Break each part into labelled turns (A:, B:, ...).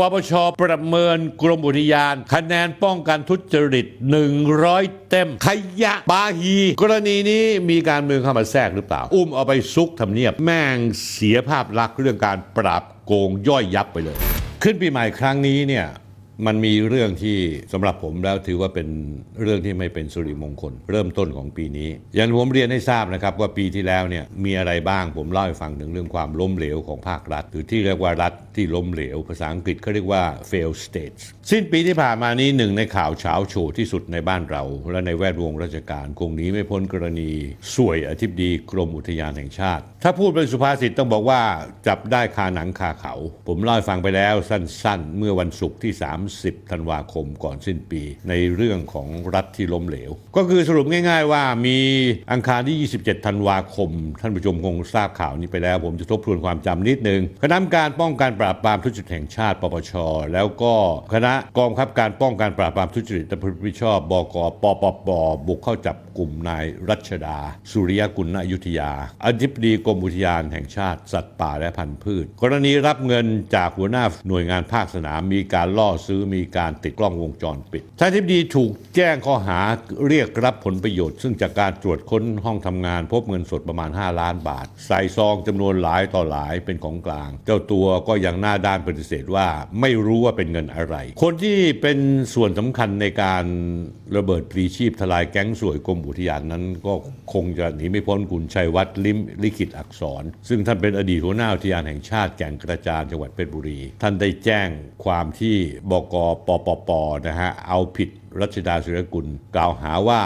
A: ปปชประเมินกรมอุทยาน คะแนนป้องกันทุจริต 100 เต็ม ขยะบาฮี กรณีนี้มีการเมืองเข้ามาแทรกหรือเปล่า อุ้มเอาไปซุกทำเนียบ แม่งเสียภาพลักษณ์เรื่องการปราบโกงย่อยยับไปเลย ขึ้นปีใหม่ครั้งนี้เนี่ย มันมีเรื่องที่สำหรับผมแล้วถือว่าเป็นเรื่องที่ไม่เป็นสุริมงคล เริ่มต้นของปีนี้ อย่างผมเรียนให้ทราบนะครับว่าปีที่แล้วเนี่ยมีอะไรบ้างผมเล่าให้ฟังถึงเรื่องความล้มเหลวของภาครัฐ หรือที่เรียกว่ารัฐที่ล้มเหลว ภาษาอังกฤษเขาเรียกว่า fail states สิ้นปีที่ผ่านมานี้หนึ่งในข่าวเช้าโชว์ที่สุดในบ้านเรา และในแวดวงราชการคงหนีไม่พ้นกรณีสวยอธิบดีกรมอุทยานแห่งชาติ ถ้าพูดเป็นสุภาษิตต้องบอกว่าจับได้คาหนังคาเขา ผมเล่าให้ฟังไปแล้วสั้นๆ เมื่อวันศุกร์ที่ 30 ธันวาคมก่อนสิ้นปี ในเรื่องของรัฐที่ล้มเหลว ก็คือสรุปง่าย ๆ ว่ามีอังคารที่ 27 ธันวาคม ท่านผู้ชมคงทราบข่าวนี้ไปแล้ว ผมจะทบทวนความจำนิดนึงคณะกรรมการป้องกันปราบปรามทุจริตแห่งชาติปปชแล้วก็คณะกองคับการป้องกันปราบปรามทุจริตและประพฤติมิชอบ บกปปปบุกเข้าจับกลุ่มนายรัชดา สุริยกุลณอยุธยาอธิบดีกรมอุทยานแห่งชาติ สัตว์ป่าและพันธุ์พืช กรณีรับเงินจากหัวหน้าหน่วยงานภาคสนาม มีการล่อซื้อมีการติดกล้องวงจรปิดท่านอธิบดีถูกแจ้งข้อหาเรียกรับผลประโยชน์ ซึ่งจากการตรวจค้นห้องทำงาน พบเงินสดประมาณ 5 ล้านบาท ใส่ซองจำนวนหลายต่อหลายเป็นของกลาง เจ้าตัวก็ยังหน้าด้านปฏิเสธว่าไม่รู้ว่าเป็นเงินอะไรคนที่เป็นส่วนสำคัญในการระเบิดปรีชีพทลายแก๊งสวยกรมอุทยานนั้น ก็คงจะหนีไม่พ้นคุณชัยวัฒน์ลิมลิขิตอักษร ซึ่งท่านเป็นอดีตหัวหน้าอุทยานแห่งชาติแก่งกระจานจังหวัดเพชรบุรี ท่านได้แจ้งความที่บกปปปนะฮะเอาผิดรัชดาสุรกุลกล่าวหาว่า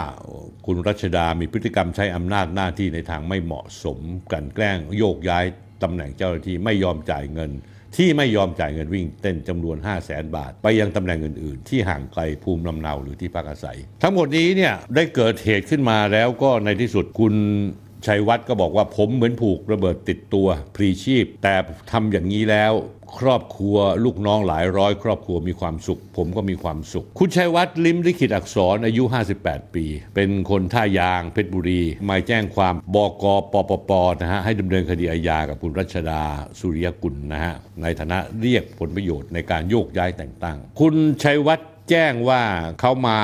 A: คุณรัชดามีพฤติกรรมใช้อำนาจหน้าที่ในทางไม่เหมาะสมกันแกล้งโยกย้ายตำแหน่งเจ้าหน้าที่ไม่ยอมจ่ายเงิน ที่ไม่ยอมจ่ายเงินวิ่งเต้นจำนวน 5 0 0แสนบาท ไปยังตำแหน่งอื่น ๆ ที่ห่างไกลภูมิลำเนาหรือที่พักอาศัย ทั้งหมดนี้เนี่ยได้เกิดเหตุขึ้นมาแล้วก็ในที่สุดคุณ ชัยวัฒน์ก็บอกว่าผมเหมือนผูกระเบิดติดตัวพรีชีพ แต่ทำอย่างนี้แล้วครอบครัวลูกน้องหลายร้อย ครอบครัวมีความสุข ผมก็มีความสุข คุณชัยวัฒน์ลิมลิขิตอักษรอายุ 58 ปี เป็นคนท่ายางเพชรบุรี มาแจ้งความบกปปปนะฮะให้ดำเนินคดีอาญากับคุณรัชดาสุริยกุลนะฮะในฐานะเรียกผลประโยชน์ในการโยกย้ายแต่งตั้ง คุณชัยวัฒน์ แจ้งว่าเขามา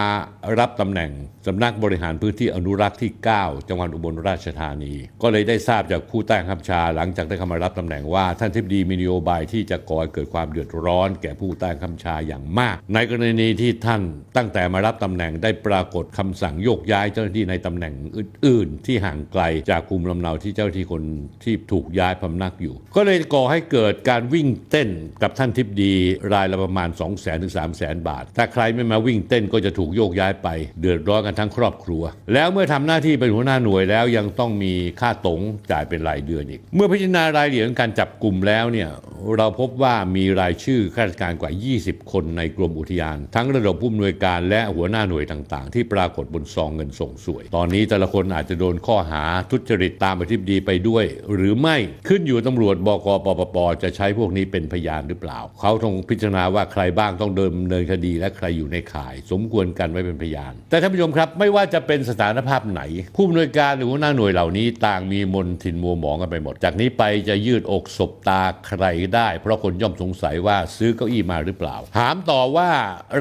A: รับตำแหน่งสำนักบริหารพื้นที่อนุรักษ์ที่ 9 จังหวัดอุบลราชธานี ก็เลยได้ทราบจากผู้ใต้บังคับชาหลังจากได้เข้ามารับตำแหน่งว่าท่านทิบดีมีนโยบายที่จะก่อให้เกิดความเดือดร้อน แก่ผู้ใต้บังคับชาอย่างมาก ในกรณีที่ท่านตั้งแต่มารับตำแหน่งได้ปรากฏคำสั่งโยกย้ายเจ้าหน้าที่ในตำแหน่งอื่น ๆ ที่ห่างไกลจากภูมิลำเนาที่เจ้าหน้าที่คนที่ถูกย้ายพำนักอยู่ ก็เลยก่อให้เกิดการวิ่งเต้นกับท่านทิบดีรายละประมาณ 2 0 0 0 0 0ถึง3 0 0 0 0 0 บาทถ้าใครไม่มาวิ่งเต้นก็จะถูกโยกย้ายไป เดือดร้อนกันทั้งครอบครัว แล้วเมื่อทำหน้าที่เป็นหัวหน้าหน่วยแล้วยังต้องมีค่าตงจ่ายเป็นรายเดือนอีก เมื่อพิจารณารายละเอียดของการจับกลุ่มแล้วเนี่ยเราพบว่ามีรายชื่อข้าราชการกว่า 20 คนในกรมอุทยาน ทั้งระดับผู้อำนวยการและหัวหน้าหน่วยต่างๆ ที่ปรากฏบนซองเงินส่งสวย ตอนนี้แต่ละคนอาจจะโดนข้อหาทุจริตตามอธิบดีไปด้วย หรือไม่ขึ้นอยู่ตำรวจบกปปปจะใช้พวกนี้เป็นพยานหรือเปล่า เขาต้องพิจารณาว่าใครบ้างต้องเดินเนินคดีและใครอยู่ในข่าย สมควรกันไว้เป็นพยาน แต่ท่านผู้ชมครับ ไม่ว่าจะเป็นสถานภาพไหน ผู้อำนวยการหรือหัวหน้าหน่วยเหล่านี้ ต่างมีมนทินมัวหมองกันไปหมด จากนี้ไปจะยืดอกสบตาใครได้ เพราะคนย่อมสงสัยว่าซื้อเก้าอี้มาหรือเปล่า ถามต่อว่า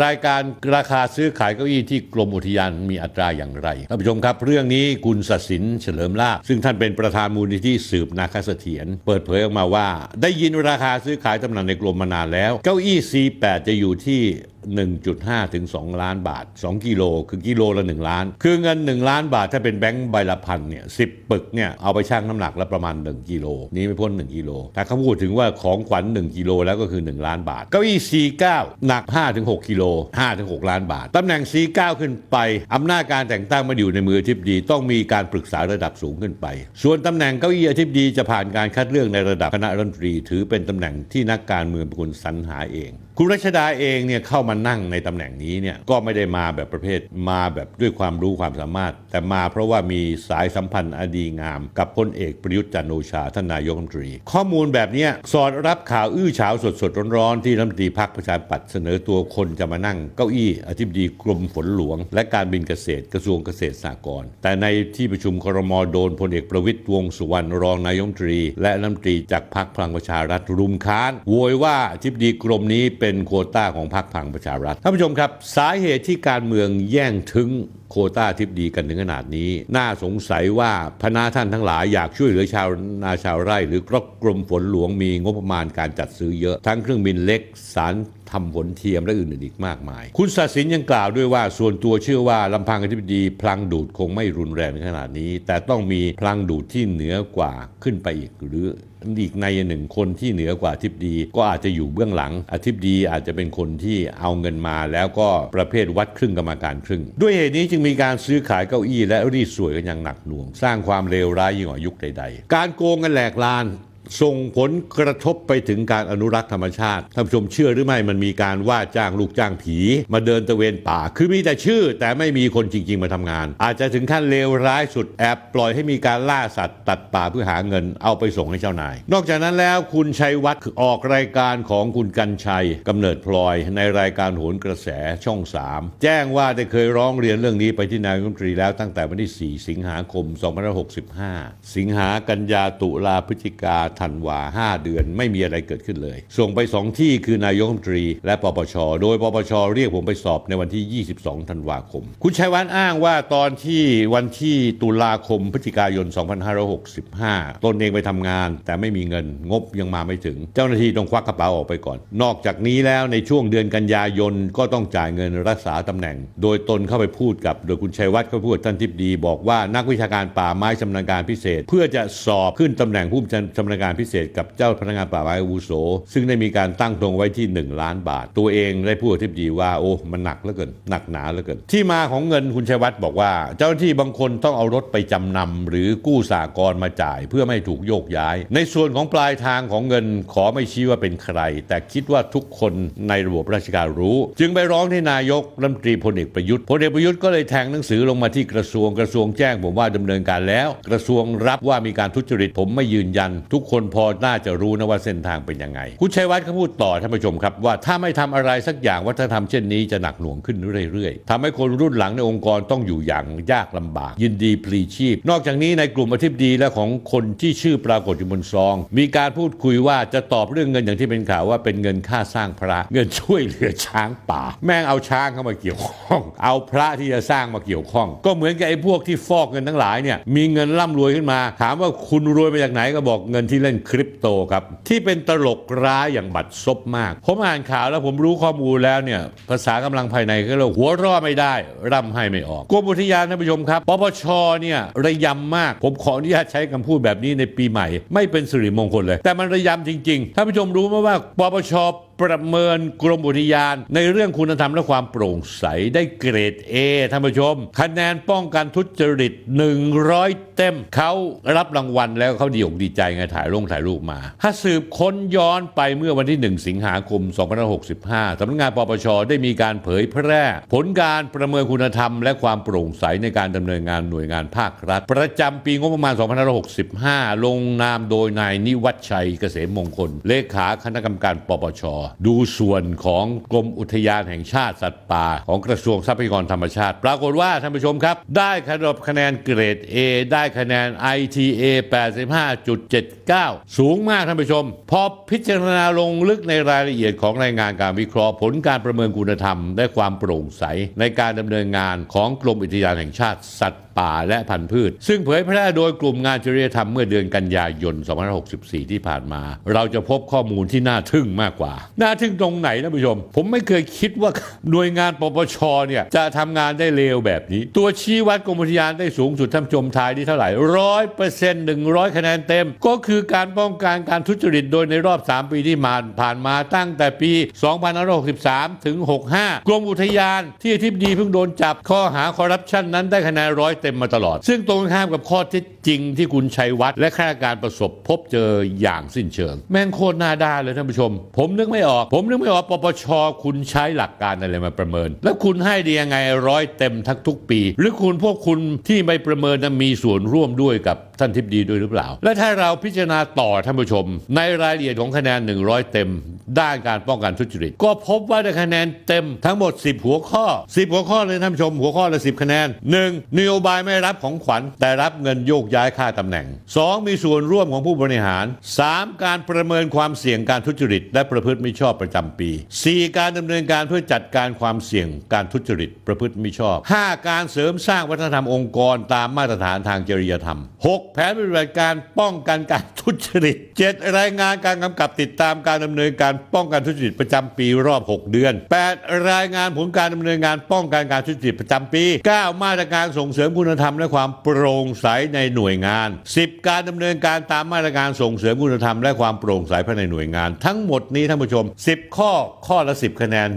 A: รายการราคาซื้อขายเก้าอี้ที่กรมอุทยานมีอัตราอย่างไรท่านผู้ชมครับ เรื่องนี้คุณศศินเฉลิมลาภซึ่งท่านเป็นประธานมูลนิธิสืบนาคเสถียรเปิดเผยออกมาว่า ได้ยินราคาซื้อขายตำแหน่งในกรมมานานแล้ว เก้าอี้ C8 จะอยู่ที่ 1.5 ถึง 2 ล้านบาท 2 กิโลคือกิโลละ 1 ล้าน คือเงิน 1 ล้านบาทถ้าเป็นแบงค์ใบละพันเนี่ยสิปึกเนี่ยเอาไปชั่งน้ำหนักแล้วประมาณ 1 กิโล นี่ไม่พ้น 1 กิโล ถ้าเขาพูดถึงว่าของขวัญ 1 กิโลแล้วก็คือ 1 ล้านบาท เก้าอี้ C9 หนัก5ถึง6กิโล5ถึง6ล้านบาท ตำแหน่ง C9 ขึ้นไปอำนาจการแต่งตั้งมาอยู่ในมืออธิบดีต้องมีการปรึกษาระดับสูงขึ้นไป ส่วนตำแหน่งเก้าอี้อธิบดีจะผ่านการคัดเลือกในระดับคณะรัฐมนตรี ถือเป็นตำแหน่งที่นักการเมืองเป็นคนสรรหาเอง คุณรัชดาเองเนี่ยเข้ามามานั่งในตำแหน่งนี้เนี่ยก็ไม่ได้มาแบบประเภทมาแบบด้วยความรู้ความสามารถ แต่มาเพราะว่ามีสายสัมพันธ์อดีงาม กับพลเอกประยุทธ์จันโอชาท่านนายกรัฐมนตรี ข้อมูลแบบนี้สอดรับข่าวอื้อฉาวสดสดๆร้อนๆ ที่รัฐมนตรีพักประชาธิปัตย์เสนอตัวคนจะมานั่งเก้าอี้อธิบดีกรมฝนหลวง และการบินเกษตรกระทรวงเกษตรสหกรณ์แต่ในที่ประชุมครมโดนพลเอกประวิตยวงสุวรรณรองนายกรัฐมนตรี และรัฐมนตรีจากพรรคพลังประชารัฐรุมค้านโวยว่าอธิบดีกรมนี้เป็นโควต้าของพรรคพลังประชารัฐท่านผู้ชมครับ สาเหตุที่การเมืองแย่งถึงโคต้าทิบดีกันถึงขนาดนี้ น่าสงสัยว่าพนาท่านทั้งหลายอยากช่วยเหลือชาวนาชาวไร่ หรือเพรกรมฝนหลวงมีงบประมาณการจัดซื้อเยอะทั้งเครื่องบินเล็กสารทำผลเทียมและอื่นๆอีกมากมาย คุณศาสินยังกล่าวด้วยว่าส่วนตัวเชื่อว่าลำพังอธิบดี พลังดูดคงไม่รุนแรงขนาดนี้ แต่ต้องมีพลังดูดที่เหนือกว่าขึ้นไปอีกหรือ อีกในหนึ่งคนที่เหนือกว่าทิบดีก็อาจจะอยู่เบื้องหลังอธิบดีอาจจะเป็นคนที่เอาเงินมาแล้วก็ประเภทวัดครึ่งกรรมการครึ่ง ด้วยเหตุนี้จึงมีการซื้อขายเก้าอี้และรีดสวยกันอย่างหนักหน่วง สร้างความเลวร้ายยิ่งกว่ายุคใด ๆ การโกงกันแหลกลาน ส่งผลกระทบไปถึงการอนุรักษ์ธรรมชาติท่านผู้ชมเชื่อหรือไม่มันมีการว่าจ้างลูกจ้างผี มาเดินตะเวนป่า คือมีแต่ชื่อ แต่ไม่มีคนจริง ๆ มาทำงาน อาจจะถึงขั้นเลวร้ายสุดแอบปล่อยให้มีการล่าสัตว์ตัดป่าเพื่อหาเงินเอาไปส่งให้เจ้านาย นอกจากนั้นแล้วคุณชัยวัฒน์ออกรายการของคุณกันชัยกำเนิดพลอย ในรายการโหนกระแสช่อง 3 แจ้งว่าได้เคยร้องเรียนเรื่องนี้ไปที่นายกรัฐมนตรีแล้วตั้งแต่วันที่ 4 สิงหาคม 2565 สิงหากันยาตุลาพฤศจิกาธันวา5เดือน ไม่มีอะไรเกิดขึ้นเลย ส่งไป 2 ที่คือนายกรัฐมนตรี และปปช โดยปปชเรียกผมไปสอบในวันที่ 22 ธันวาคม คุณชัยวัฒน์อ้างว่าตอนที่วันที่ตุลาคมพฤศจิกายน 2565 ตนเองไปทำงาน แต่ไม่มีเงินงบยังมาไม่ถึง เจ้าหน้าที่ต้องควักกระเป๋าออกไปก่อน นอกจากนี้แล้วในช่วงเดือนกันยายนก็ต้องจ่ายเงินรักษาตำแหน่ง โดยตนเข้าไปพูดกับ โดยคุณชัยวัฒน์เขาพูดท่านทิพดี บอกว่านักวิชาการป่าไม้ชำนาญการพิเศษ เพื่อจะสอบขึ้นตำแหน่งผู้ชำนาญการพิเศษกับเจ้าพนักงานป่าไม้อาวุโส ซึ่งได้มีการตั้งตรงไว้ที่ 1 ล้านบาท ตัวเองได้พูดกับทิพดีว่าโอ้มันหนักเหลือเกินหนักหนาเหลือเกินที่มาของเงินคุณชัยวัฒน์บอกว่า เจ้าหน้าที่บางคนต้องเอารถไปจำนำหรือกู้สากรมาจ่าย เพื่อไม่ให้ถูกโยกย้าย ในส่วนของปลายทางของเงินขอไม่ชี้ว่าเป็นใคร แต่คิดว่าทุกคนในระบบราชการรู้ จึงไปร้องที่นายกรัฐมนตรีพลเอกประยุทธ์พลเอกประยุทธ์ก็เลยแทงหนังสือลงมาที่กระทรวงกระทรวงแจ้งผมว่าดำเนินการแล้ว กระทรวงรับว่ามีการทุจริตผมไม่ยืนยัน ทุกคนคนพอน่าจะรู้นะว่าเส้นทางเป็นยังไง คุณชัยวัฒน์เขาพูดต่อท่านผู้ชมครับ ว่าถ้าไม่ทำอะไรสักอย่างวัฒนธรรมเช่นนี้จะหนักหน่วงขึ้นเรื่อยๆทำให้คนรุ่นหลังในองค์กรต้องอยู่อย่างยากลำบาก ยินดีพลีชีพ นอกจากนี้ในกลุ่มอธิบดีและของคนที่ชื่อปรากฏอยู่บนซอง มีการพูดคุยว่าจะตอบเรื่องเงินอย่างที่เป็นข่าวว่าเป็นเงินค่าสร้างพระเงินช่วยเหลือช้างป่า แม่งเอาช้างเข้ามาเกี่ยวข้อง เอาพระที่จะสร้างมาเกี่ยวข้อง ก็เหมือนกับไอ้พวกที่ฟอกเงินทั้งหลายเนี่ยมีเงินร่ำรวยขึ้นมา ถามว่าคุณรวยมาจากไหนก็บอกเงินที่เล่นคริปโตครับ ที่เป็นตลกร้ายอย่างบัดซบมาก ผมอ่านข่าวแล้วผมรู้ข้อมูลแล้วเนี่ย ภาษากำลังภายในก็เรียหัวเรอไม่ได้ ร่ำให้ไม่ออกกรมอุทยานท่านผู้ชมครับปปชเนี่ยระยำมาก ผมขออนุญาตใช้คำพูดแบบนี้ในปีใหม่ ไม่เป็นสิริมงคลเลย แต่มันระยำจริงๆท่านผู้ชมรู้ไหมว่าปปชประเมินกรมอุทยาน ในเรื่องคุณธรรมและความโปร่งใสได้เกรด A ท่านผู้ชม คะแนนป้องกันทุจริต 100 เต็ม เขารับรางวัลแล้วเขาดีอกดีใจไงถ่ายลงถ่ายรูปมา ถ้าสืบค้นย้อนไปเมื่อวันที่ 1 สิงหาคม 2565สำนักงานปปชได้มีการเผยแพร่ ผลการประเมินคุณธรรม และความโปร่งใสในการดำเนินงานหน่วยงานภาครัฐ ประจำปีงบประมาณ 2565 ลงนามโดยนายนิวัฒชัยเกษมมงคลเลขาคณะกรรมการปปชดูส่วนของกรมอุทยานแห่งชาติสัตว์ป่า ของกระทรวงทรัพยากรธรรมชาติ ปรากฏว่าท่านผู้ชมครับ ได้คะแนนเกรด A ได้คะแนน ITA 85.79 สูงมากท่านผู้ชม พอพิจารณาลงลึกในรายละเอียดของรายงานการวิเคราะห์ ผลการประเมินคุณธรรม และความโปร่งใสในการดำเนินงานของกรมอุทยานแห่งชาติสัตว์ ป่าและพันธุ์พืช ซึ่งเผยแพร่โดยกลุ่มงานจริยธรรมเมื่อเดือนกันยายน 2564 ที่ผ่านมา เราจะพบข้อมูลที่น่าทึ่งมากกว่า น่าทึ่งตรงไหนท่านผู้ชม ผมไม่เคยคิดว่าหน่วยงานปปชเนี่ยจะทำงานได้เลวแบบนี้ ตัวชี้วัดกรมอุทยานได้สูงสุดท่านชมทายที่เท่าไหร่ร้อยเปอร์เซ็นต์หนึ่งร้อยคะแนนเต็ม ก็คือการป้องกันการทุจริตโดยในรอบ 3 ปีที่ผ่านผ่านมาตั้งแต่ปี 2563 ถึง 65 กรมอุทยานที่อธิบดีเพิ่งโดนจับข้อหาคอร์รัปชันนั้นได้คะแนนร้อยเต็มมาตลอด ซึ่งตรงข้ามกับข้อเท็จจริงที่คุณชัยวัฒน์และข้าราชการประสบพบเจออย่างสิ้นเชิง แม่งโคตรหน้าด้านเลยท่านผู้ชม ผมนึกไม่ออก ผมนึกไม่ออกปปชคุณใช้หลักการอะไรมาประเมิน แล้วคุณให้ดียังไงร้อยเต็มทั้งทุกปี หรือคุณพวกคุณที่ไม่ประเมินนั้นมีส่วนร่วมด้วยกับท่านทิบดีด้วยหรือเปล่า และถ้าเราพิจารณาต่อท่านผู้ชม ในรายละเอียดของคะแนน 100 เต็ม ด้านการป้องกันทุจริต ก็พบว่าได้คะแนนเต็มทั้งหมด 10 หัวข้อ 10 หัวข้อเลยท่านผู้ชม หัวข้อละ 10 คะแนน 1. นโยบายไม่รับของขวัญ แต่รับเงินโยกย้ายค่าตำแหน่ง 2. มีส่วนร่วมของผู้บริหาร 3. การประเมินความเสี่ยงการทุจริต และประพฤติมิชอบประจำปี 4. การดำเนินการเพื่อจัดการความเสี่ยงการทุจริต ประพฤติมิชอบ 5. การเสริมสร้างวัฒนธรรมองค์กรตามมาตรฐานทางจริยธรรม 6. แผนปฏิบัติการป้องกันการทุจริต 7. รายงานการกำกับติดตามการดำเนินการป้องกันทุจริตประจำปีรอบ 6 เดือน 8. รายงานผลการดำเนินงานป้องกันการทุจริตประจำปี 9. มาตรการส่งเสริมคุณธรรมและความโปร่งใสในหน่วยงาน 10. การดำเนินการตามมาตรการส่งเสริมคุณธรรมและความโปร่งใสภายในหน่วยงาน ทั้งหมดนี้ท่านผู้ชม 10 ข้อข้อละ 10 คะแนน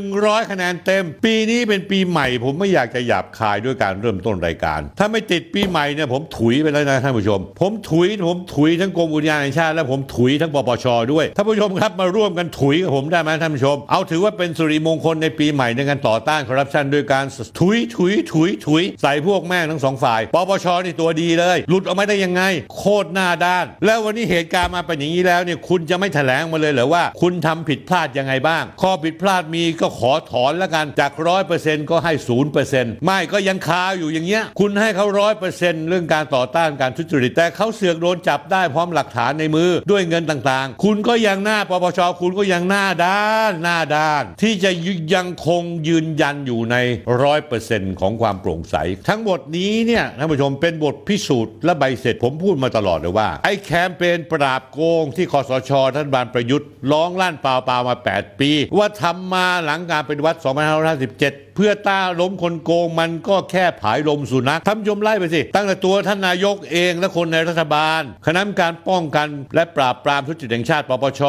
A: 100 คะแนนเต็ม ปีนี้เป็นปีใหม่ ผมไม่อยากจะหยาบคายด้วยการเริ่มต้นรายการ ถ้าไม่ติดปีใหม่เนี่ยผมถุยไปแล้วนะท่านผู้ชม ผมถุยผมถุยทั้งกรมอุทยานแห่งชาติและผมถุยทั้งปปชด้วยท่านผู้ชมครับมาร่วมกันถุยกับผมได้ไหมท่านผู้ชม เอาถือว่าเป็นสุริมงคลในปีใหม่ในการต่อต้านคอร์รัปชันด้วยการถุยถุยถุยถุยใส่พวกแม่งทั้งสองฝ่ายปปชนี่ตัวดีเลย หลุดออกมาได้ยังไง โคตรหน้าด้าน แล้ววันนี้เหตุการณ์มาเป็นอย่างนี้แล้วเนี่ยคุณจะไม่แถลงมาเลยเหรอว่า คุณทำผิดพลาดยังไงบ้าง ข้อผิดพลาดมีก็ขอถอนแล้วกันจากร้อยเปอร์เซ็นต์ก็ให้ศูนย์เปอร์เซ็นต์ไม่ก็ยังคาอยู่อย่างเงี้ยคุณให้เขาร้อยเปอร์เซ็นต์เรื่องการต่อต้านการทุจริตแต่เขาเสือกโดนจับได้พร้อมหลักฐานในมือด้วยเงินต่างๆ คุณก็ยังหน้าปปชคุณก็ยังหน้าด้านหน้าด้าน ที่จะยังคงยืนยันอยู่ในร้อยเปอร์เซ็นต์ของความโปร่งใส ทั้งหมดนี้เนี่ยท่านผู้ชมเป็นบทพิสูจน์และใบเสร็จผมพูดมาตลอดเลยว่า ไอ้แคมเปญปราบโกงที่คอสชท่านบานประยุทธ์ร้องลั่นเปล่าๆมา 8 ปี ว่าทำมาหลังการเป็นวัด 2557 เพื่อต้าล้มคนโกงมันก็แค่ผายลมสุนัขท่านผู้ชมไล่ไปสิ ตั้งแต่ตัวท่านนายกเองและคนในรัฐบาล คณะกรรมการป้องกันและปราบปรามทุจริตแห่งชาติปปช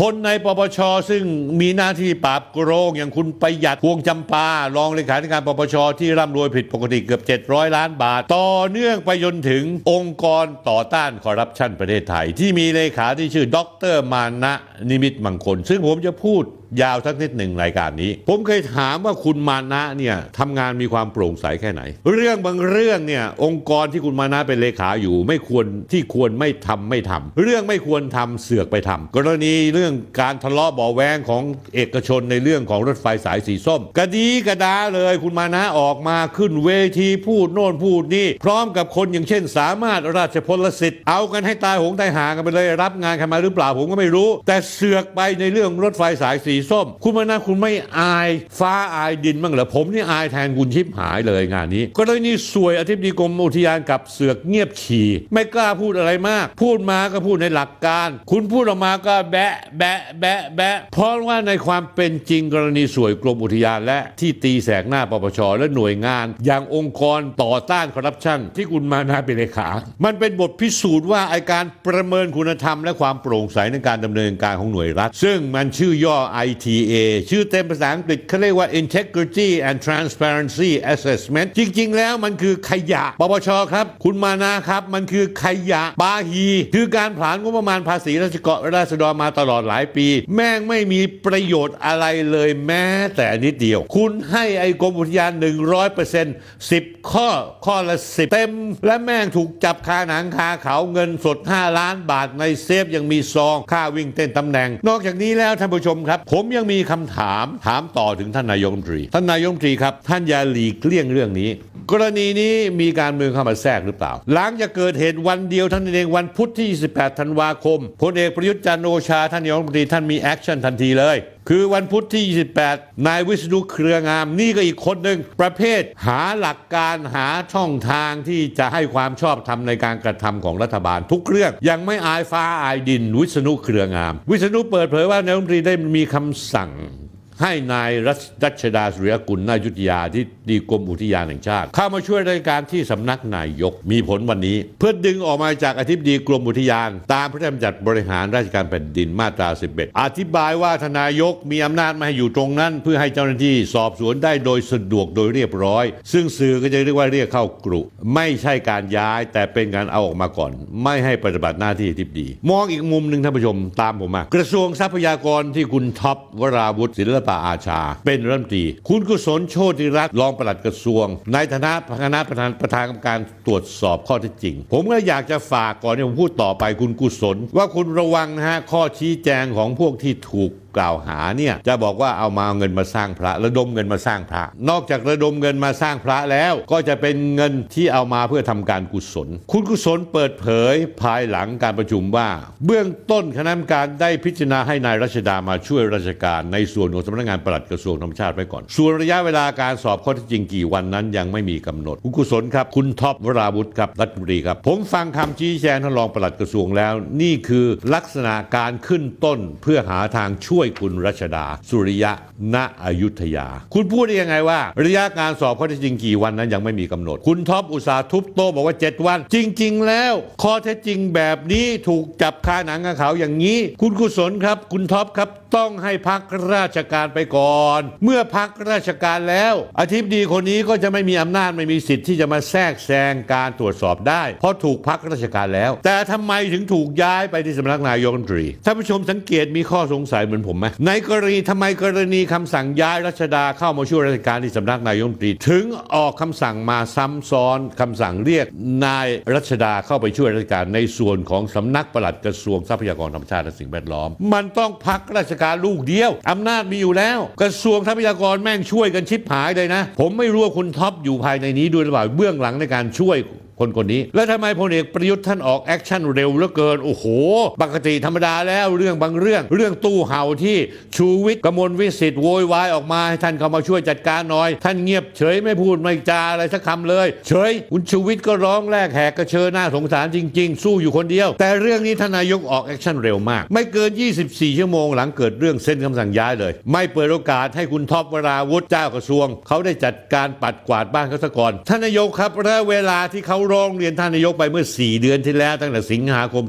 A: คนในปปช ซึ่งมีหน้าที่ปราบโกงอย่างคุณประหยัดพวงจำปารองเลขาธิการปปช ที่ร่ำรวยผิดปกติเกือบ 700 ล้านบาท ต่อเนื่องไปจนถึงองค์กรต่อต้านคอร์รัปชันประเทศไทย ที่มีเลขาที่ชื่อดรมานะนิมิตมังคล ซึ่งผมจะพูดยาวสักนิดหนึ่งรายการนี้ ผมเคยถามว่าคุณมานะเนี่ยทำงานมีความโปร่งใสแค่ไหน เรื่องบางเรื่องเนี่ยองค์กรที่คุณมานะเป็นเลขาอยู่ ไม่ควรที่ควรไม่ทำไม่ทำเรื่องไม่ควรทำเสือกไปทำกรณีเรื่องการทะเลาะเบาะแวงของเอกชนในเรื่องของรถไฟสายสีส้ม กระดีกระดาเลยคุณมานะออกมาขึ้นเวทีพูดโน่นพูดนี่ พร้อมกับคนอย่างเช่น สามารถราชพลสิทธิ์เอากันให้ตายหงตายหากันไปเลยรับงานใครมาหรือเปล่าผมก็ไม่รู้ แต่เสือกไปในเรื่องรถไฟสายสีส้ม คุณมานะคุณไม่อายฟ้าอายดินบ้างเหรอผมนี่อายแทนคุณชิบหายเลยงานนี้ ก็เลยนี่สวยอธิบดีกรมอุทยานกับเสือกเงียบฉี่ ไม่กล้าพูดอะไรมาก พูดมาก็พูดในหลักการ คุณพูดออกมาก็แบะแบะแบะแบะเพราะว่าในความเป็นจริงกรณีสวยกรมอุทยานและที่ตีแสกหน้าปปชและหน่วยงาน อย่างองค์กรต่อต้านคอร์รัปชันที่คุณมานาเป็นเลขา มันเป็นบทพิสูจน์ว่าไอการประเมินคุณธรรม และความโปร่งใสในการดำเนินการของหน่วยรัฐ ซึ่งมันชื่อย่อ ITA ชื่อเต็มภาษาอังกฤษเขาเรียกว่า Integrity and Transparency Assessment จริง ๆ แล้วมันคือขยะ ปปชครับ คุณมานะครับ มันคือขยะปาฮี คือการผลาญงบประมาณภาษีราชกรราษฎรมาตลอดหลายปี แม่งไม่มีประโยชน์อะไรเลยแม้แต่นิดเดียว คุณให้ไอ้กรมอุทยาน 100% 10 ข้อข้อละ 10 เต็ม และแม่งถูกจับคาหนังคาเขาเงินสด 5 ล้านบาทในเซฟยังมีซองค่าวิ่งเต้นตำแหน่ง นอกจากนี้แล้วท่านผู้ชมครับผผมยังมีคำถามถามต่อถึงท่านนายกรัฐมนตรี ท่านนายกรัฐมนตรีครับ ท่านอย่าหลีกเลี่ยงเรื่องนี้ กรณีนี้มีการเมืองเข้ามาแทรกหรือเปล่า หลังจากเกิดเหตุวันเดียวท่านนเองวันพุธที่ 28 ธันวาคมพลเอกประยุทธ์จันทร์โอชาท่านนายกรัฐมนตรีท่านมี action ทันทีเลย คือวันพุธที่ 28 นายวิษณุเครืองามนี่ก็อีกคนหนึ่งประเภทหาหลักการหาช่องทางที่จะให้ความชอบธรรมในการกระทำของรัฐบาล ทุกเรื่องอย่างไม่อายฟ้าอายดิน วิษณุเครืองาม วิษณุเปิดเผยว่านายกรัฐมนตรีได้มีคำสั่ง ให้นายรัชฎาสุริยกุลณอยุธยาอธิบดีกรมอุทยานแห่งชาติ เข้ามาช่วยราชการที่สำนักนายกมีผลวันนี้ เพื่อดึงออกมาจากอธิบดีกรมอุทยาน ตามพระราชบัญญัติบริหารราชการแผ่นดินมาตรา 11 อธิบายว่าทนายกมีอำนาจมาให้อยู่ตรงนั้น เพื่อให้เจ้าหน้าที่สอบสวนได้โดยสะดวกโดยเรียบร้อย ซึ่งสื่อก็จะเรียกว่าเรียกเข้ากรุไม่ใช่การย้าย แต่เป็นการเอาออกมาก่อน ไม่ให้ปฏิบัติหน้าที่อธิบดี มองอีกมุมหนึ่งท่านผู้ชมตามผมมากระทรวงทรัพยากรที่คุณท็อปวราวุฒิศิลปะอาชา เป็นรัฐมนตรี คุณกุศลโชติรัตน์รองปลัดกระทรวง ในฐานะคณะประธานประธานกรรมการตรวจสอบข้อเท็จจริง ผมก็อยากจะฝากก่อนที่ผมพูดต่อไปคุณกุศล ว่าคุณระวังนะฮะข้อชี้แจงของพวกที่ถูก กล่าวหาเนี่ยจะบอกว่าเอามาเอาเงินมาสร้างพระระดมเงินมาสร้างพระ นอกจากระดมเงินมาสร้างพระแล้ว ก็จะเป็นเงินที่เอามาเพื่อทำการกุศล คุณกุศลเปิดเผยภายหลังการประชุมว่า เบื้องต้นคณะกรรมการได้พิจารณาให้นายรัชดามาช่วยราชการในส่วนของสำนักงานปลัดกระทรวงธรรมชาติไว้ก่อน ส่วนระยะเวลาการสอบข้อเท็จจริงกี่วันนั้นยังไม่มีกำหนด คุณกุศลครับ คุณท็อปวราวุฒิครับรัฐมนตรีครับ ผมฟังคำชี้แจงท่านรองปลัดกระทรวงแล้ว นี่คือลักษณะการขึ้นต้นเพื่อหาทางช่วยคุณรัชดา สุริยะ ณอยุธยา คุณพูดได้ยังไงว่า ระยะการสอบข้อเท็จจริงกี่วันนั้นยังไม่มีกำหนด คุณท็อปอุตสาทุบโต๊ะบอกว่า 7 วัน จริง ๆ แล้ว ข้อเท็จจริงแบบนี้ถูกจับคาหนังกับเขาอย่างนี้ คุณกุศลครับ คุณท็อปครับต้องให้พักราชการไปก่อน เมื่อพักราชการแล้วอธิบดีคนนี้ก็จะไม่มีอำนาจไม่มีสิทธิ์ที่จะมาแทรกแซงการตรวจสอบได้ เพราะถูกพักราชการแล้ว แต่ทำไมถึงถูกย้ายไปที่สำนักนายกรัฐมนตรีท่านผู้ชมสังเกตมีข้อสงสัยเหมือนผมไหมในกรณีทำไมกรณีคำสั่งย้ายรัชดาเข้ามาช่วยราชการที่สำนักนายกรัฐมนตรี ถึงออกคำสั่งมาซ้ำซ้อนคำสั่งเรียกนายรัชฎาเข้าไปช่วยราชการในส่วนของสำนักปลัดกระทรวงทรัพยากรธรรมชาติและสิ่งแวดล้อม มันต้องพักราชการลูกเดียว อำนาจมีอยู่แล้ว กระทรวงทรัพยากรแม่งช่วยกันชิบหายเลยนะ ผมไม่รู้ว่าคุณท็อปอยู่ภายในนี้ด้วยหรือเปล่าเบื้องหลังในการช่วย คนคนนี้ แล้วทำไมพลเอกประยุทธ์ท่านออก action เร็วเหลือเกิน โอ้โห ปกติธรรมดาแล้วเรื่องบางเรื่อง เรื่องตู้เห่าที่ชูวิทย์กมลวิสิทธิ์โวยวายออกมาให้ท่านเข้ามาช่วยจัดการหน่อย ท่านเงียบเฉยไม่พูดไม่จาอะไรสักคำเลย เฉยคุณชูวิทย์ก็ร้องแรกแหกกระเชอหน้าสงสารจริง ๆ สู้อยู่คนเดียว แต่เรื่องนี้ท่านนายกออก action เร็วมาก ไม่เกิน 24 ชั่วโมงหลังเกิดเรื่องเซ็นคำสั่งย้ายเลย ไม่เปิดโอกาสให้คุณท็อปวราวุฒิเจ้ากระทรวง เขาได้จัดการปัดกวาดบ้านเขาซะก่อนท่านนายกครับและเวลาที่เขาร้องเรียนท่านนายกไปเมื่อ 4 เดือนที่แล้วตั้งแต่สิงหาคม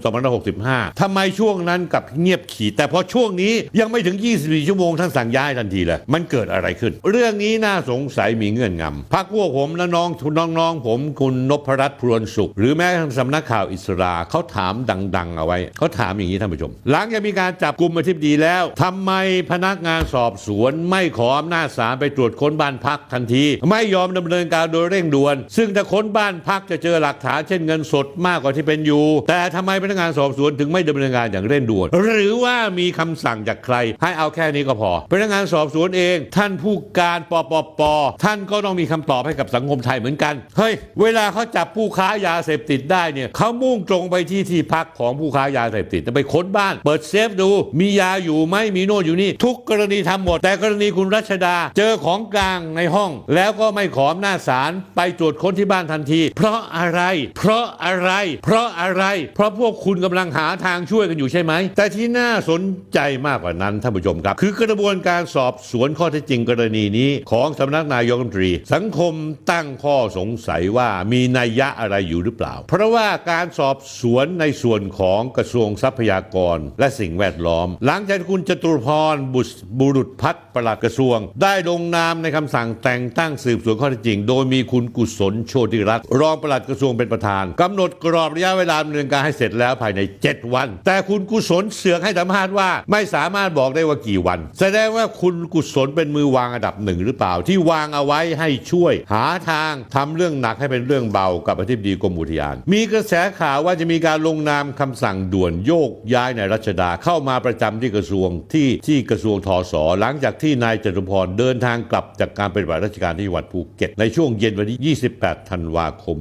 A: 2565ทำไมช่วงนั้นกลับเงียบขีดแต่พอช่วงนี้ยังไม่ถึง 24 ชั่วโมงท่านสั่งย้ายทันทีเลย มันเกิดอะไรขึ้น เรื่องนี้น่าสงสัยมีเงื่อนงำพักพวกผมและน้องทุนน้องๆ ผมคุณนพรัตน์พรวนสุข หรือแม้ทั่งสำนักข่าวอิสราเขาถามดัง ๆ เอาไว้เขาถามอย่างนี้ท่านผู้ชม หลังจากมีการจับกลุ่มอธิบดีแล้วทำไมพนักงานสอบสวนไม่ขออำนาจศาลไปตรวจค้นบ้านพักทันที ไม่ยอมดำเนินการโดยเร่งด่วน ซึ่งถ้าค้นบ้านพักจะเจอหลักฐานเช่นเงินสดมากกว่าที่เป็นอยู่ แต่ทำไมพนักงานสอบสวนถึงไม่ดำเนินการอย่างเร่งด่วน หรือว่ามีคำสั่งจากใคร ให้เอาแค่นี้ก็พอ พนักงานสอบสวนเอง ท่านผู้การปปปท่านก็ต้องมีคำตอบให้กับสังคมไทยเหมือนกันเฮ้ยเวลาเขาจับผู้ค้ายาเสพติดได้เนี่ยเขามุ่งตรงไปที่ที่พักของผู้ค้ายาเสพติดจะไปค้นบ้าน เปิดเซฟดู มียาอยู่ไหมมีโน่นอยู่นี่ ทุกกรณีทำหมด แต่กรณีคุณรัชดา เจอของกลางในห้อง แล้วก็ไม่ขออำนาจศาลไปตรวจค้นที่บ้านทันที เพราะอะไร เพราะอะไร เพราะอะไร เพราะพวกคุณกำลังหาทางช่วยกันอยู่ใช่ไหม แต่ที่น่าสนใจมากกว่านั้นท่านผู้ชมครับ คือกระบวนการสอบสวนข้อเท็จจริงกรณีนี้ของสำนักนายกรัฐมนตรี สังคมตั้งข้อสงสัยว่ามีนัยยะอะไรอยู่หรือเปล่า เพราะว่าการสอบสวนในส่วนของกระทรวงทรัพยากร และสิ่งแวดล้อม หลังจากคุณจตุรพรบุษบุรุษพัฒน์ปลัดกระทรวง ได้ลงนามในคำสั่งแต่งตั้งสืบสวนข้อเท็จจริง โดยมีคุณกุศลโชติรัตน์รองปลัดกระทรวงเป็นประธานกำหนดกรอบระยะเวลาดำเนินการให้เสร็จแล้วภายใน 7 วัน แต่คุณกุศลเสือกให้สัมภาษณ์ว่า ไม่สามารถบอกได้ว่ากี่วัน แสดงว่าคุณกุศลเป็นมือวางอันดับหนึ่งหรือเปล่า ที่วางเอาไว้ให้ช่วย หาทางทำเรื่องหนักให้เป็นเรื่องเบากับอธิบดีกรมอุทยาน มีกระแสข่าวว่าจะมีการลงนามคำสั่งด่วนโยกย้ายนายรัชดาเข้ามาประจำที่กระทรวงที่ที่กระทรวงทศหลังจากที่นายจตุพรเดินทางกลับจากการปฏิบัติราชการที่จังหวัดภูเก็ตในช่วงเย็นวันที่ 28 ธันวาคม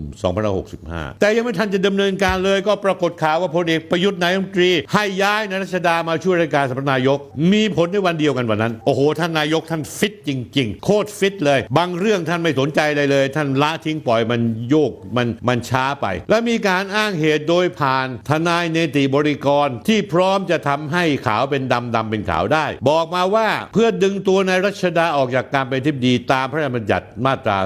A: 2565 แต่ยังไม่ทันจะดำเนินการเลยก็ปรากฏข่าวว่าพลเอกประยุทธ์นายมนตรี ให้ย้ายนายรัชดามาช่วยราชการสำนักนายก มีผลในวันเดียวกันวันนั้น โอ้โห ท่านนายกท่านฟิตจริง ๆ โคตรฟิตเลย บางเรื่องท่านไม่สนใจเลยเลย ท่านละทิ้งปล่อยมันโยกมันมันช้าไป และมีการอ้างเหตุโดยผ่านทนายเนติบริกรที่พร้อมจะทำให้ขาวเป็นดำดำเป็นขาวได้ บอกมาว่าเพื่อดึงตัวนายรัชดาออกจากการเป็นทิบดีตามพระราชบัญญัติมาตรา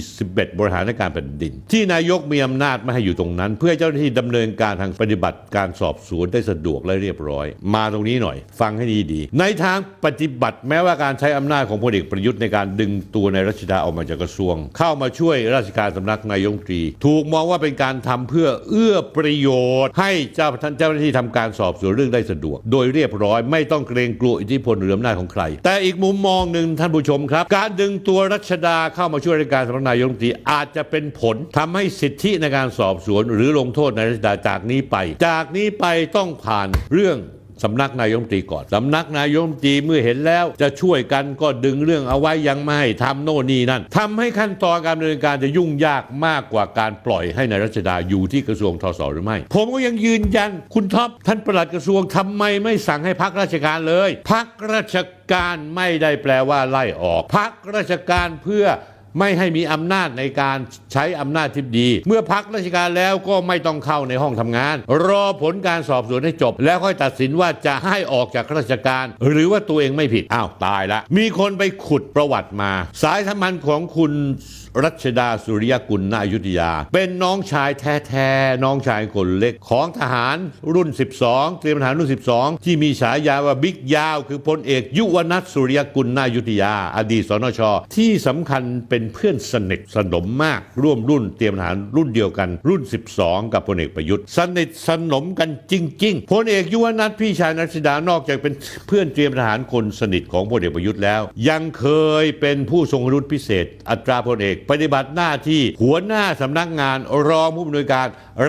A: 21 บริหารการแผ่นดิน ที่นายยกมีอำนาจไม่ให้อยู่ตรงนั้น เพื่อเจ้าหน้าที่ดำเนินการทางปฏิบัติการสอบสวนได้สะดวกและเรียบร้อย มาตรงนี้หน่อย ฟังให้ดีๆ ในทางปฏิบัติแม้ว่าการใช้อำนาจของพลเอกประยุทธ์ในการดึงตัวนายรัชดาออกมาจากกระทรวง เข้ามาช่วยราชการสำนักนายกตรี ถูกมองว่าเป็นการทำเพื่อเอื้อประโยชน์ ให้เจ้าท่านเจ้าหน้าที่ทำการสอบสวนเรื่องได้สะดวก โดยเรียบร้อยไม่ต้องเกรงกลัวอิทธิพลหรืออำนาจของใคร แต่อีกมุมมองหนึ่งท่านผู้ชมครับ การดึงตัวรัชดาเข้ามาช่วยราชการสำนักนายกตรีอาจจะเป็นผลทำให้สิทธิในการสอบสวนหรือลงโทษนายรัชดาจากนี้ไป จากนี้ไปต้องผ่านเรื่องสำนักนายมตรีก่อน สำนักนายมตรีเมื่อเห็นแล้ว จะช่วยกันก็ดึงเรื่องเอาไว้ยังไม่ให้ทำโน่นนี่นั่นทำให้ขั้นตอนการดำเนินการจะยุ่งยากมากกว่าการปล่อยให้ในายรัชดาอยู่ที่กระทรวงทศหรือไม่ ผมก็ยังยืนยันคุณท็อปท่านปลัดกระทรวงทำไมไม่สั่งให้พักราชการเลย พักราชการไม่ได้แปลว่าไล่ออก พักราชการเพื่อ ไม่ให้มีอำนาจในการใช้อำนาจที่ดี เมื่อพักราชการแล้วก็ไม่ต้องเข้าในห้องทำงาน รอผลการสอบสวนให้จบ แล้วค่อยตัดสินว่าจะให้ออกจากราชการ หรือว่าตัวเองไม่ผิดอ้าวตายละ มีคนไปขุดประวัติมา สายสัมพันธ์ของคุณรัชดาสุริยกุลณอยุทธยา เป็นน้องชายแท้ๆ น้องชายคนเล็กของทหารรุ่น 12 เตรียมทหารรุ่น 12 ที่มีฉายาว่าบิ๊กยาว คือพลเอกยุวนัทสุริยกุลณอยุทธยา อดีตสนช ที่สำคัญเป็นเพื่อนสนิทสนมมากร่วมรุ่นเตรียมทหารรุ่นเดียวกัน รุ่น 12 กับพลเอกประยุทธ์สนิทสนมกันจริง ๆพลเอกยุวนัทพี่ชายนัชดานอกจากเป็นเพื่อนเตรียมทหารคนสนิทของพลเอกประยุทธ์แล้ว ยังเคยเป็นผู้ทรงรุ่นพิเศษ อัตราพลเอก ปฏิบัติหน้าที่หัวหน้าสำนักงานรองผู้อำนวยการ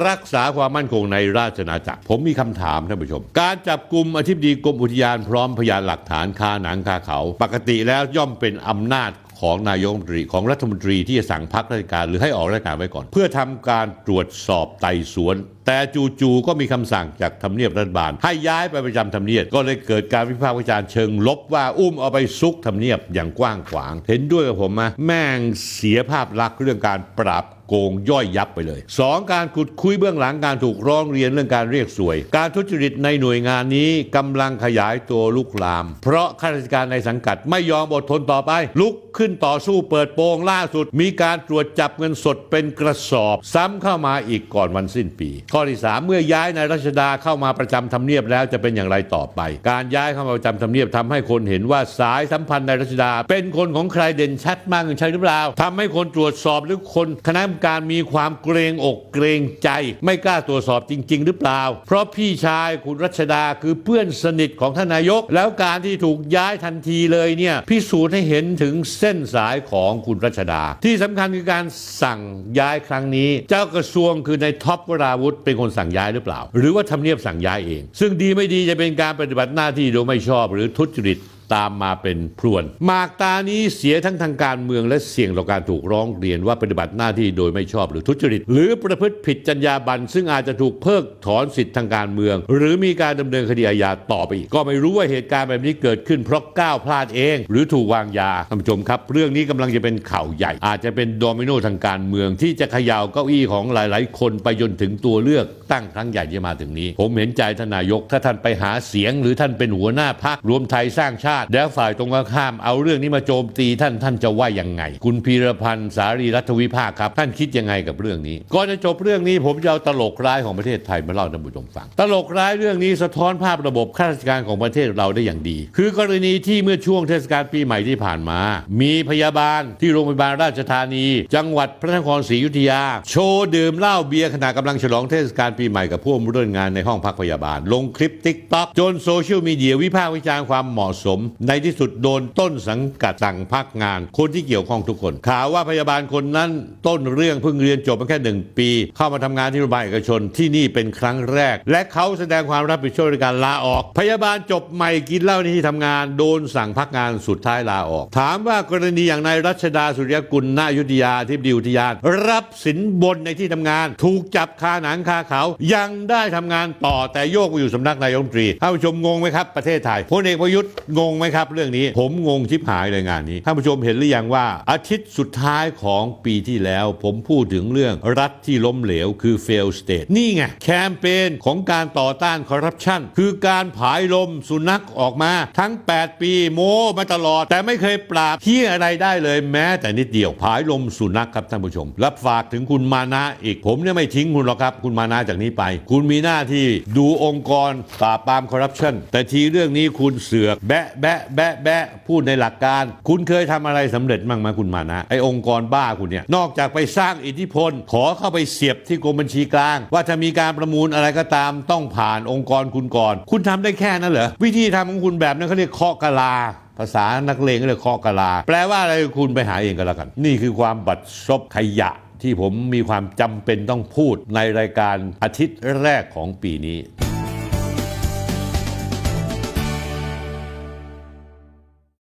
A: รักษาความมั่นคงในราชอาณาจักร ผมมีคำถามท่านผู้ชม การจับกลุ่มอธิบดีกรมอุทยานพร้อมพยานหลักฐานคาหนังคาเขา ปกติแล้วย่อมเป็นอำนาจ ของนายกรัฐมนตรีของรัฐมนตรีที่จะสั่งพักราชการหรือให้ออกราชการไว้ก่อน เพื่อทำการตรวจสอบไต่สวน แต่จู่ๆก็มีคำสั่งจากทำเนียบรัฐบาล ให้ย้ายไปประจำทำเนียบก็เลยเกิดการวิพากษ์วิจารณ์เชิงลบว่าอุ้มเอาไปซุกทำเนียบอย่างกว้างขวาง เห็นด้วยกับผมไหมแม่งเสียภาพลักษณ์เรื่องการปราบ โกงย่อยยับไปเลย 2. การขุดคุยเบื้องหลังการถูกร้องเรียนเรื่องการเรียกสวย การทุจริตในหน่วยงานนี้กำลังขยายตัวลุกลาม เพราะข้าราชการในสังกัดไม่ยอมอดทนต่อไป ลุกขึ้นต่อสู้เปิดโปงล่าสุด มีการตรวจจับเงินสดเป็นกระสอบ ซ้ำเข้ามาอีกก่อนวันสิ้นปี ข้อที่ 3 เมื่อย้ายนายรัชดาเข้ามาประจำทำเนียบแล้วจะเป็นอย่างไรต่อไป การย้ายเข้ามาประจำทำเนียบทำให้คนเห็นว่าสายสัมพันธ์นายรัชดา เป็นคนของใครเด่นชัดมากใช่หรือเปล่าทำให้คนตรวจสอบหรือคนคณะรรมการมีความเกรงอกเกรงใจ ไม่กล้าตรวจสอบจริง ๆ หรือเปล่า เพราะพี่ชายคุณรัชดาคือเพื่อนสนิทของท่านนายก แล้วการที่ถูกย้ายทันทีเลยเนี่ยพิสูจน์ให้เห็นถึงเส้นสายของคุณรัชดา ที่สำคัญคือการสั่งย้ายครั้งนี้ เจ้ากระทรวงคือนายท็อปวราวุธเป็นคนสั่งย้ายหรือเปล่า หรือว่าทำเนียบสั่งย้ายเอง ซึ่งดีไม่ดีจะเป็นการปฏิบัติหน้าที่โดยไม่ชอบ หรือทุจริต ตามมาเป็นพรวน หมากตานี้เสียทั้งทางการเมืองและเสี่ยงต่อการถูกร้องเรียนว่าปฏิบัติหน้าที่โดยไม่ชอบหรือทุจริต หรือประพฤติผิดจรรยาบรรณซึ่งอาจจะถูกเพิกถอนสิทธิทางการเมือง หรือมีการดำเนินคดีอาญาต่อไปอีก ก็ไม่รู้ว่าเหตุการณ์แบบนี้เกิดขึ้นเพราะก้าวพลาดเอง หรือถูกวางยาท่านผู้ชมครับ เรื่องนี้กำลังจะเป็นข่าวใหญ่ อาจจะเป็นโดมิโนทางการเมือง ที่จะเขย่าเก้าอี้ของหลาย ๆ คนไปจนถึงตัวเลือกตั้งครั้งใหญ่ที่จะมาถึงนี้ ผมเห็นใจทนนายกถ้าท่านไปหาเสียง หรือท่านเป็นหัวหน้าพรรครวมไทยสร้างชาติแล้วฝ่ายตรงข้ามเอาเรื่องนี้มาโจมตีท่านท่านจะว่ายังไง คุณพีรพันธ์สารีรัฐวิภาคครับ ท่านคิดยังไงกับเรื่องนี้ ก่อนจะจบเรื่องนี้ผมจะเอาตลกร้ายของประเทศไทยมาเล่าท่านผู้ชมฟัง ตลกร้ายเรื่องนี้สะท้อนภาพระบบข้าราชการของประเทศเราได้อย่างดี คือกรณีที่เมื่อช่วงเทศกาลปีใหม่ที่ผ่านมา มีพยาบาลที่โรงพยาบาลราชธานี จังหวัดพระนครศรีอยุธยา โชว์ดื่มเหล้าเบียร์ขณะกำลังฉลองเทศกาลปีใหม่กับผู้ร่วมงานในห้องพักพยาบาล ลงคลิป TikTok จนโซเชียลมีเดียวิพากษ์วิจารณ์ความเหมาะสมในที่สุดโดนต้นสังกัดสั่งพักงาน คนที่เกี่ยวข้องทุกคนข่าวว่าพยาบาลคนนั้นต้นเรื่องเพิ่งเรียนจบมาแค่หนึ่งปี เข้ามาทำงานที่โรงพยาบาลเอกชนที่นี่เป็นครั้งแรก และเขาแสดงความรับผิดชอบในการลาออก พยาบาลจบใหม่กินเหล้าในที่ทำงาน โดนสั่งพักงานสุดท้ายลาออก ถามว่ากรณีอย่างนายรัชฎาสุริยกุล ณ อยุธยา อธิบดีอุทยาน รับสินบนในที่ทำงาน ถูกจับคาหนังคาเขา ยังได้ทำงานต่อแต่โยกไปอยู่สำนักนายกรัฐมนตรีท่านผู้ชมงงไหมครับประเทศไทยพลเอกประยุทธ์งงงไหมครับ เรื่องนี้ ผมงงชิบหายเลยงานนี้ท่านผู้ชมเห็นหรือยังว่า อาทิตย์สุดท้ายของปีที่แล้ว ผมพูดถึงเรื่องรัฐที่ล้มเหลวคือ fail state นี่ไงแคมเปญของการต่อต้านคอร์รัปชันคือการผายลมสุนัขออกมา ทั้ง 8 ปีโมมาตลอด แต่ไม่เคยปราบที่อะไรได้เลยแม้แต่นิดเดียวผายลมสุนัขครับท่านผู้ชม รับฝากถึงคุณมานะอีกผมเนี่ยไม่ทิ้งคุณหรอกครับ คุณมานะจากนี้ไป คุณมีหน้าที่ดูองค์กรปราบปรามคอร์รัปชันแต่ทีเรื่องนี้คุณเสือกแบะแบะแบะแบะพูดในหลักการ คุณเคยทำอะไรสำเร็จมั่งไหมคุณมานะไอองค์กรบ้าคุณเนี่ยนอกจากไปสร้างอิทธิพล ขอเข้าไปเสียบที่กรมบัญชีกลาง ว่าจะมีการประมูลอะไรก็ตามต้องผ่านองค์กรคุณก่อน คุณทำได้แค่นั้นเหรอวิธีทำของคุณแบบนั้นเขาเรียกเคาะกะลาภาษานักเลงก็เรียกเคาะกะลา แปลว่าอะไรคุณไปหาเองก็แล้วกัน นี่คือความบัดซบขยะที่ผมมีความจำเป็นต้องพูดในรายการอาทิตย์แรกของปีนี้